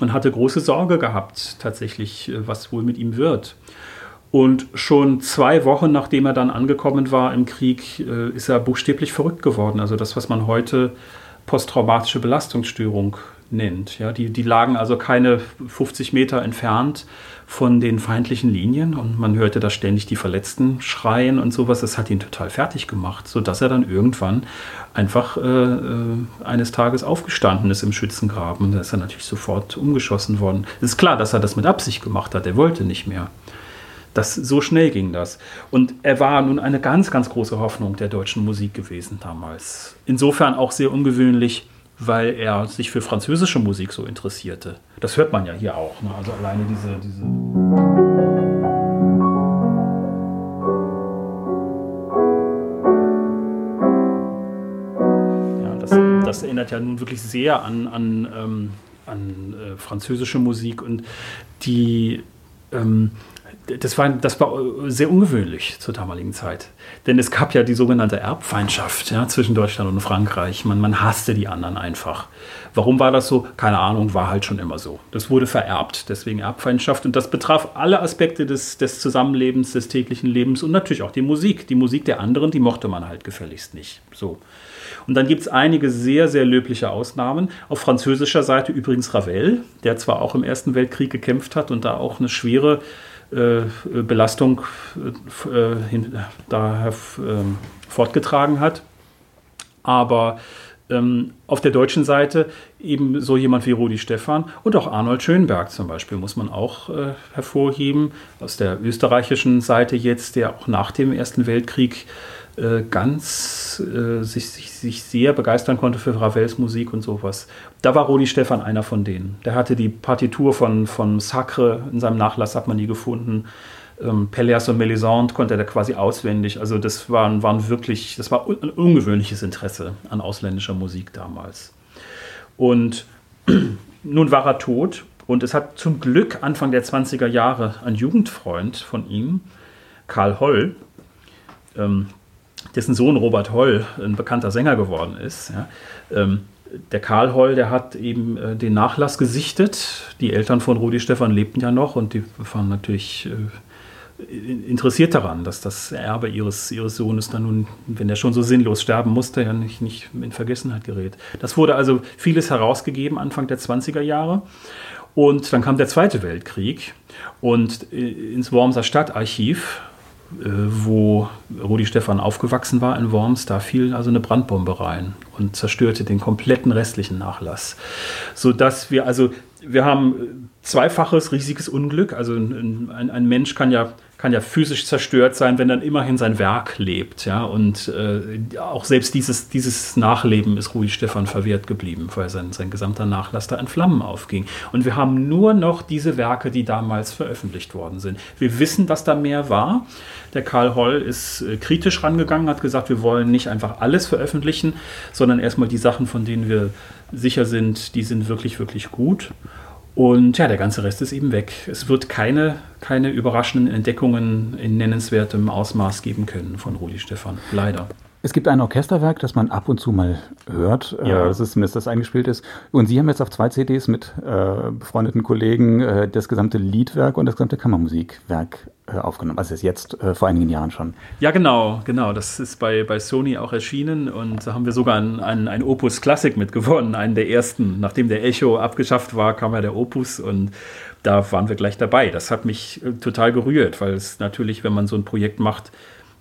und hatte große Sorge gehabt, tatsächlich, äh, was wohl mit ihm wird. Und schon zwei Wochen nachdem er dann angekommen war im Krieg, äh, ist er buchstäblich verrückt geworden. Also das, was man heute posttraumatische Belastungsstörung nennt. Ja, die, die lagen also keine 50 Meter entfernt von den feindlichen Linien und man hörte da ständig die Verletzten schreien und sowas. Das hat ihn total fertig gemacht, sodass er dann irgendwann einfach äh, äh eines Tages aufgestanden ist im Schützengraben. Da ist er natürlich sofort umgeschossen worden. Es ist klar, dass er das mit Absicht gemacht hat. Er wollte nicht mehr. Das, so schnell ging das. Und er war nun eine ganz, ganz große Hoffnung der deutschen Musik gewesen damals. Insofern auch sehr ungewöhnlich, weil er sich für französische Musik so interessierte. Das hört man ja hier auch. Ne? Also alleine diese, diese das, erinnert ja nun wirklich sehr an, an, ähm, an äh, französische Musik und die ähm, das war, das war sehr ungewöhnlich zur damaligen Zeit. Denn es gab ja die sogenannte Erbfeindschaft ja, zwischen Deutschland und Frankreich. Man, man hasste die anderen einfach. Warum war das so? Keine Ahnung, war halt schon immer so. Das wurde vererbt, deswegen Erbfeindschaft. Und das betraf alle Aspekte des, des Zusammenlebens, des täglichen Lebens und natürlich auch die Musik. Die Musik der anderen, die mochte man halt gefälligst nicht. So. Und dann gibt es einige sehr, sehr löbliche Ausnahmen. Auf französischer Seite übrigens Ravel, der zwar auch im Ersten Weltkrieg gekämpft hat und da auch eine schwere äh, Belastung äh, hin, daher ähm, fortgetragen hat. Aber ähm, auf der deutschen Seite eben so jemand wie Rudi Stephan und auch Arnold Schönberg zum Beispiel muss man auch äh, hervorheben. Aus der österreichischen Seite jetzt, der auch nach dem Ersten Weltkrieg äh, ganz äh, sich, sich, sich, sehr begeistern konnte für Ravels Musik und sowas. Da war Rudi Stefan einer von denen. Der hatte die Partitur von, von Sacre in seinem Nachlass, hat man nie gefunden. Ähm, Pelléas und Melisande konnte er quasi auswendig. Also das waren, waren wirklich, das war ein ungewöhnliches Interesse an ausländischer Musik damals. Und nun war er tot und es hat zum Glück Anfang der 20er Jahre ein Jugendfreund von ihm, Karl Holl, ähm, dessen Sohn Robert Holl ein bekannter Sänger geworden ist. Ja. Ähm, der Karl Holl, der hat eben äh, den Nachlass gesichtet. Die Eltern von Rudi Stefan lebten ja noch und die waren natürlich äh, interessiert daran, dass das Erbe ihres, ihres Sohnes dann nun, wenn er schon so sinnlos sterben musste, ja nicht, nicht in Vergessenheit gerät. Das wurde also vieles herausgegeben Anfang der 20er Jahre. Und dann kam der Zweite Weltkrieg und äh, ins Wormser Stadtarchiv wo Rudi Stefan aufgewachsen war in Worms, da fiel also eine Brandbombe rein und zerstörte den kompletten restlichen Nachlass. Sodass wir also, wir haben zweifaches riesiges Unglück. Also ein, ein Mensch kann ja kann ja physisch zerstört sein, wenn dann immerhin sein Werk lebt. Ja? Und äh, auch selbst dieses, dieses Nachleben ist Rudi Stefan verwehrt geblieben, weil sein, sein gesamter Nachlass da in Flammen aufging. Und wir haben nur noch diese Werke, die damals veröffentlicht worden sind. Wir wissen, dass da mehr war. Der Karl Holl ist äh, kritisch rangegangen, hat gesagt, wir wollen nicht einfach alles veröffentlichen, sondern erstmal die Sachen, von denen wir sicher sind, die sind wirklich, wirklich gut. Und ja, der ganze Rest ist eben weg. Es wird keine, keine überraschenden Entdeckungen in nennenswertem Ausmaß geben können von Rudi Stefan. Leider.
Es gibt ein Orchesterwerk, das man ab und zu mal hört. Äh, ja. Das ist zumindest das eingespielt ist. Und Sie haben jetzt auf zwei CDs mit äh, befreundeten Kollegen äh, das gesamte Liedwerk und das gesamte Kammermusikwerk äh, aufgenommen. Also ist jetzt äh, vor einigen Jahren schon.
Ja, genau, genau. Das ist bei, bei Sony auch erschienen und da haben wir sogar ein, ein, ein Opus Classic mitgewonnen, einen der ersten. Nachdem der Echo abgeschafft war, kam ja der Opus und da waren wir gleich dabei. Das hat mich äh, total gerührt, weil es natürlich, wenn man so ein Projekt macht,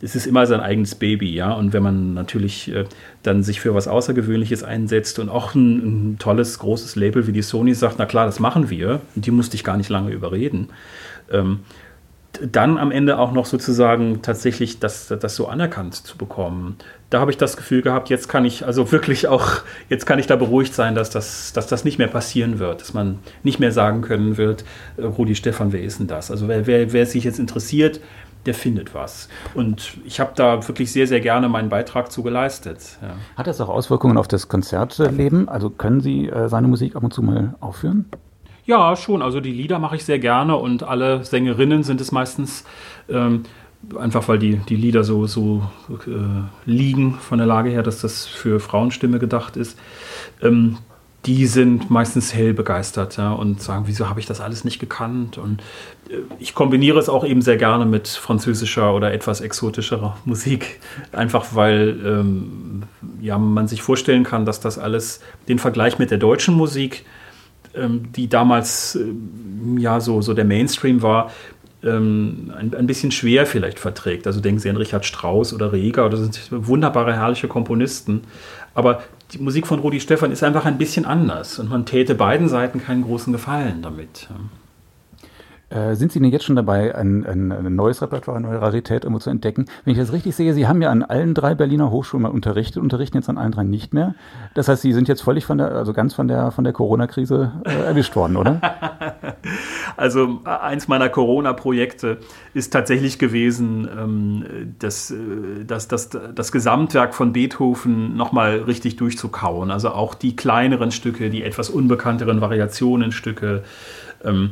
es ist immer sein eigenes Baby, ja. Und wenn man natürlich äh, dann sich für was Außergewöhnliches einsetzt und auch ein, ein, tolles, großes Label wie die Sony sagt, na klar, das machen wir, und die musste ich gar nicht lange überreden, ähm, dann am Ende auch noch sozusagen tatsächlich das, das so anerkannt zu bekommen. Da habe ich das Gefühl gehabt, jetzt kann ich also wirklich auch, jetzt kann ich da beruhigt sein, dass das, dass das nicht mehr passieren wird, dass man nicht mehr sagen können wird, äh, Rudi Stefan, wer ist denn das? Also wer, wer, wer sich jetzt interessiert, der findet was. Und ich habe da wirklich sehr, sehr gerne meinen Beitrag zu geleistet. Ja.
Hat das auch Auswirkungen auf das Konzertleben? Also können Sie äh, seine Musik ab und zu mal aufführen?
Ja, schon. Also die Lieder mache ich sehr gerne und alle Sängerinnen sind es meistens. Ähm, einfach weil die, die Lieder so, so äh, liegen von der Lage her, dass das für Frauenstimme gedacht ist. Ähm, die sind meistens hell begeistert ja, und sagen, wieso habe ich das alles nicht gekannt? Und äh, ich kombiniere es auch eben sehr gerne mit französischer oder etwas exotischerer Musik, einfach weil ähm, ja, man sich vorstellen kann, dass das alles den Vergleich mit der deutschen Musik, ähm, die damals äh, ja so, so der Mainstream war, ähm, ein, ein bisschen schwer vielleicht verträgt. Also denken Sie an Richard Strauss oder Reger, das sind wunderbare, herrliche Komponisten. Aber die Musik von Rudi Stephan ist einfach ein bisschen anders und man täte beiden Seiten keinen großen Gefallen damit.
Äh, sind Sie denn jetzt schon dabei, ein, ein, ein, neues Repertoire, eine neue Rarität irgendwo zu entdecken? Wenn ich das richtig sehe, Sie haben ja an allen drei Berliner Hochschulen mal unterrichtet, unterrichten jetzt an allen drei nicht mehr. Das heißt, Sie sind jetzt völlig von der, also ganz von der, von der Corona-Krise äh, erwischt worden, oder?
also eins meiner Corona-Projekte ist tatsächlich gewesen, ähm, das, äh, das, das, das Gesamtwerk von Beethoven nochmal richtig durchzukauen. Also auch die kleineren Stücke, die etwas unbekannteren Variationenstücke. Ähm,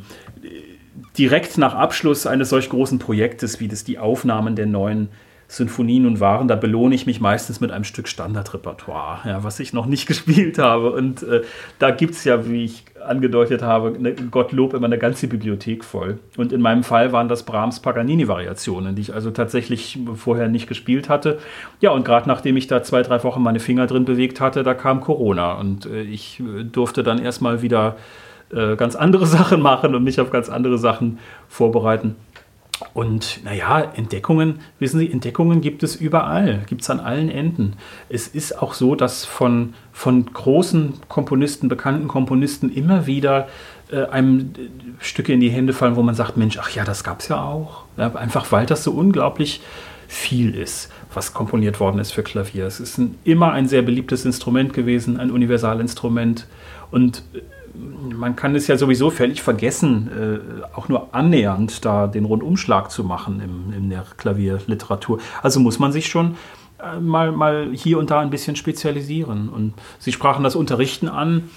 direkt nach Abschluss eines solch großen Projektes, wie das die Aufnahmen der neuen Sinfonien nun waren, da belohne ich mich meistens mit einem Stück Standardrepertoire, ja, was ich noch nicht gespielt habe. Und äh, da gibt es ja, wie ich angedeutet habe, ne, Gottlob immer eine ganze Bibliothek voll. Und in meinem Fall waren das Brahms Paganini-Variationen, die ich also tatsächlich vorher nicht gespielt hatte. Ja, und gerade nachdem ich da zwei, drei Wochen meine Finger drin bewegt hatte, da kam Corona. Und äh, ich äh, durfte dann erstmal wieder äh, ganz andere Sachen machen und mich auf ganz andere Sachen vorbereiten. Und naja, Entdeckungen, wissen Sie, Entdeckungen gibt es überall, gibt es an allen Enden. Es ist auch so, dass von, von großen Komponisten, bekannten Komponisten immer wieder äh, einem äh, Stücke in die Hände fallen, wo man sagt, Mensch, ach ja, das gab es ja auch. Ja, einfach weil das so unglaublich viel ist, was komponiert worden ist für Klavier. Es ist ein, immer ein sehr beliebtes Instrument gewesen, ein Universalinstrument. Und äh, man kann es ja sowieso völlig vergessen, äh, auch nur annähernd da den Rundumschlag zu machen im, in der Klavierliteratur. Also muss man sich schon äh, mal, mal hier und da ein bisschen spezialisieren. Und Sie sprachen das Unterrichten an.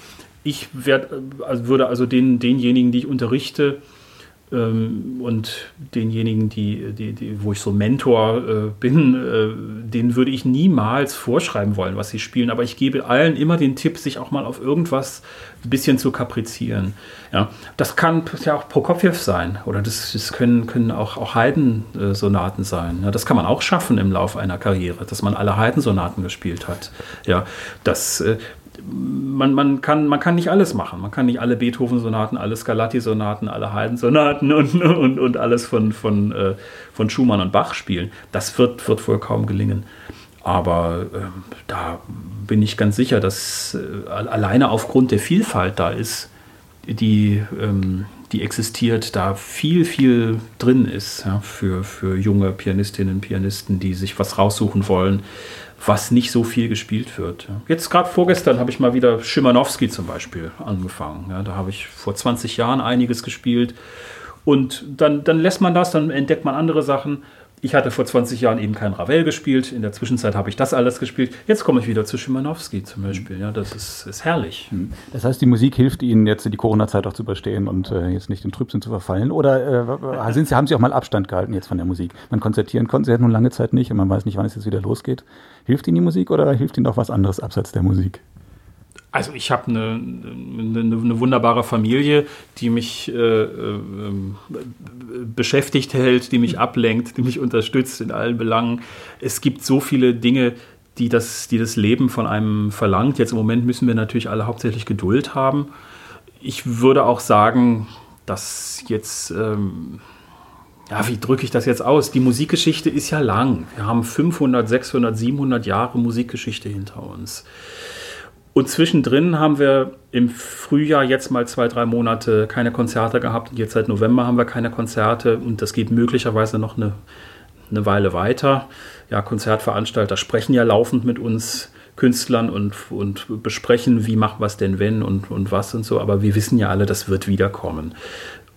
Ich werd, also würde also den, denjenigen, die ich unterrichte, und denjenigen, die, die, die, wo ich so Mentor äh, bin, äh, denen würde ich niemals vorschreiben wollen, was sie spielen. Aber ich gebe allen immer den Tipp, sich auch mal auf irgendwas ein bisschen zu kaprizieren. Ja, das kann ja auch Prokofjew sein oder das, das können, können auch, auch Haydn-Sonaten sein. Ja, das kann man auch schaffen im Laufe einer Karriere, dass man alle Haydn-Sonaten gespielt hat. Ja, das, äh, man, man, kann, man kann nicht alles machen. Man kann nicht alle Beethoven-Sonaten, alle Scarlatti-Sonaten, alle Haydn-Sonaten und, und, und alles von, von, äh, von Schumann und Bach spielen. Das wird, wird wohl kaum gelingen. Aber äh, da bin ich ganz sicher, dass äh, alleine aufgrund der Vielfalt da ist, die, ähm, die existiert, da viel, viel drin ist ja, für, für junge Pianistinnen und Pianisten, die sich was raussuchen wollen was nicht so viel gespielt wird. Jetzt gerade vorgestern habe ich mal wieder Schimanowski zum Beispiel angefangen. Ja, da habe ich vor 20 Jahren einiges gespielt. Und dann, dann lässt man das, dann entdeckt man andere Sachen. Ich hatte vor 20 Jahren eben kein Ravel gespielt. In der Zwischenzeit habe ich das alles gespielt. Jetzt komme ich wieder zu Schimanowski zum Beispiel. Ja, das ist, ist herrlich.
Hm. Das heißt, die Musik hilft Ihnen jetzt die Corona-Zeit auch zu überstehen und äh, jetzt nicht in Trübsinn zu verfallen? Oder äh, sind Sie, haben Sie auch mal Abstand gehalten jetzt von der Musik? Man konzertieren konnten Sie ja nun lange Zeit nicht und man weiß nicht, wann es jetzt wieder losgeht. Hilft Ihnen die Musik oder hilft Ihnen auch was anderes abseits der Musik?
Also ich habe eine, eine, eine, wunderbare Familie, die mich äh, äh, beschäftigt hält, die mich ablenkt, die mich unterstützt in allen Belangen. Es gibt so viele Dinge, die das, die das Leben von einem verlangt. Jetzt im Moment müssen wir natürlich alle hauptsächlich Geduld haben. Ich würde auch sagen, dass jetzt... Ähm, ja, wie drücke ich das jetzt aus? Die Musikgeschichte ist ja lang. Wir haben 500, 600, 700 Jahre Musikgeschichte hinter uns. Und zwischendrin haben wir im Frühjahr jetzt mal zwei, drei Monate keine Konzerte gehabt. Und jetzt seit November haben wir keine Konzerte. Und das geht möglicherweise noch eine, eine Weile weiter. Ja, Konzertveranstalter sprechen ja laufend mit uns Künstlern und, und besprechen, wie machen wir es denn, wenn und, und was und so. Aber wir wissen ja alle, das wird wiederkommen.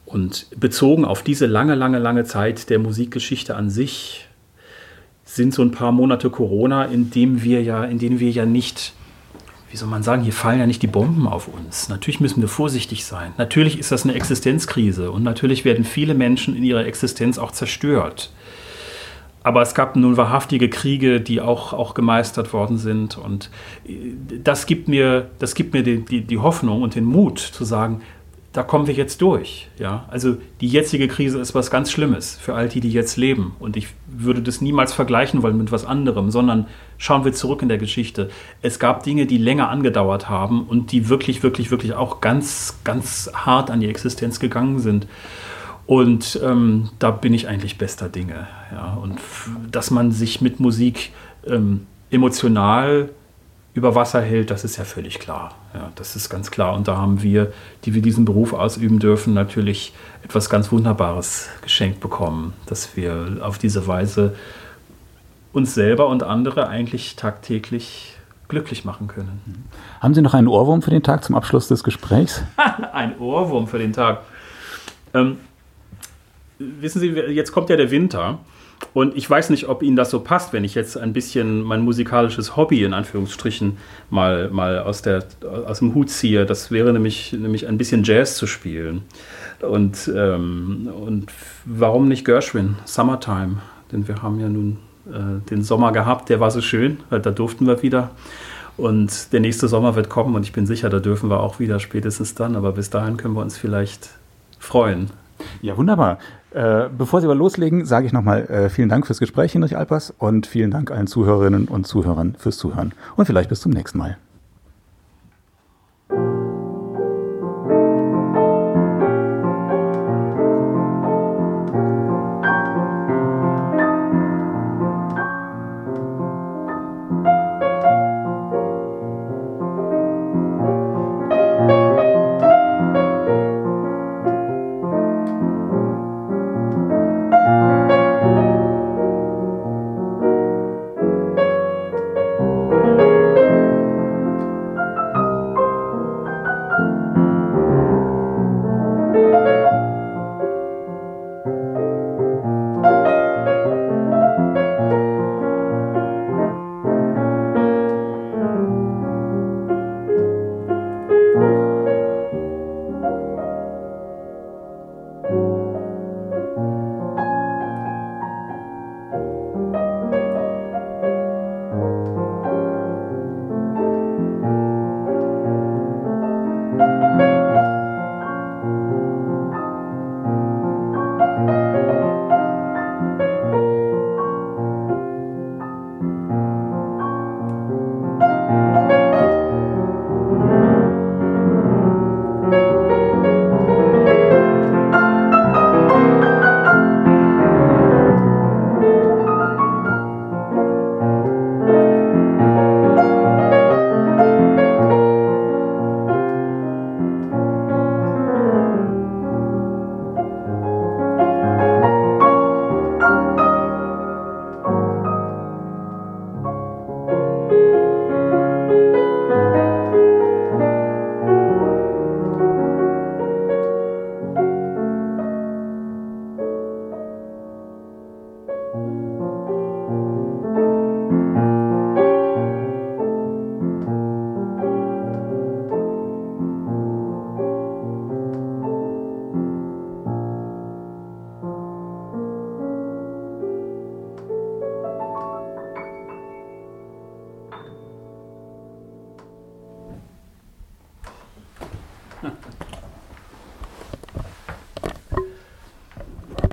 Und bezogen auf diese lange, lange, lange Zeit der Musikgeschichte an sich sind so ein paar Monate Corona, in dem wir ja, in denen wir ja nicht, wie soll man sagen, hier fallen ja nicht die Bomben auf uns. Natürlich müssen wir vorsichtig sein. Natürlich ist das eine Existenzkrise und natürlich werden viele Menschen in ihrer Existenz auch zerstört. aber es gab nun wahrhaftige Kriege, die auch, auch gemeistert worden sind. Und äh, das gibt mir, das gibt mir die, die, die Hoffnung und den Mut zu sagen, da kommen wir jetzt durch. Ja? Also die jetzige Krise ist was ganz Schlimmes für all die, die jetzt leben. Und ich würde das niemals vergleichen wollen mit was anderem, sondern schauen wir zurück in der Geschichte. Es gab Dinge, die länger angedauert haben und die wirklich, wirklich, wirklich auch ganz, ganz hart an die Existenz gegangen sind. Und ähm, da bin ich eigentlich bester Dinge. Ja? Und dass man sich mit Musik ähm, emotional über Wasser hält, das ist ja völlig klar. Ja, das ist ganz klar. Und da haben wir, die wir diesen Beruf ausüben dürfen, natürlich etwas ganz Wunderbares geschenkt bekommen, dass wir auf diese Weise uns selber und andere eigentlich tagtäglich glücklich machen können.
Haben Sie noch einen Ohrwurm für den Tag zum Abschluss des Gesprächs?
Ein Ohrwurm für den Tag. Ähm, wissen Sie, jetzt kommt ja der Winter. Und ich weiß nicht, ob Ihnen das so passt, wenn ich jetzt ein bisschen mein musikalisches Hobby in Anführungsstrichen mal, mal aus, der, aus dem Hut ziehe. Das wäre nämlich, nämlich ein bisschen Jazz zu spielen. Und, ähm, und warum nicht Gershwin, Summertime? Denn wir haben ja nun äh, den Sommer gehabt, der war so schön, da durften wir wieder. Und der nächste Sommer wird kommen und ich bin sicher, da dürfen wir auch wieder spätestens dann. Aber bis dahin können wir uns vielleicht freuen.
Ja, wunderbar. Äh, bevor Sie aber loslegen, sage ich nochmal äh, vielen Dank fürs Gespräch, Hinrich Alpers, und vielen Dank allen Zuhörerinnen und Zuhörern fürs Zuhören. Und vielleicht bis zum nächsten Mal.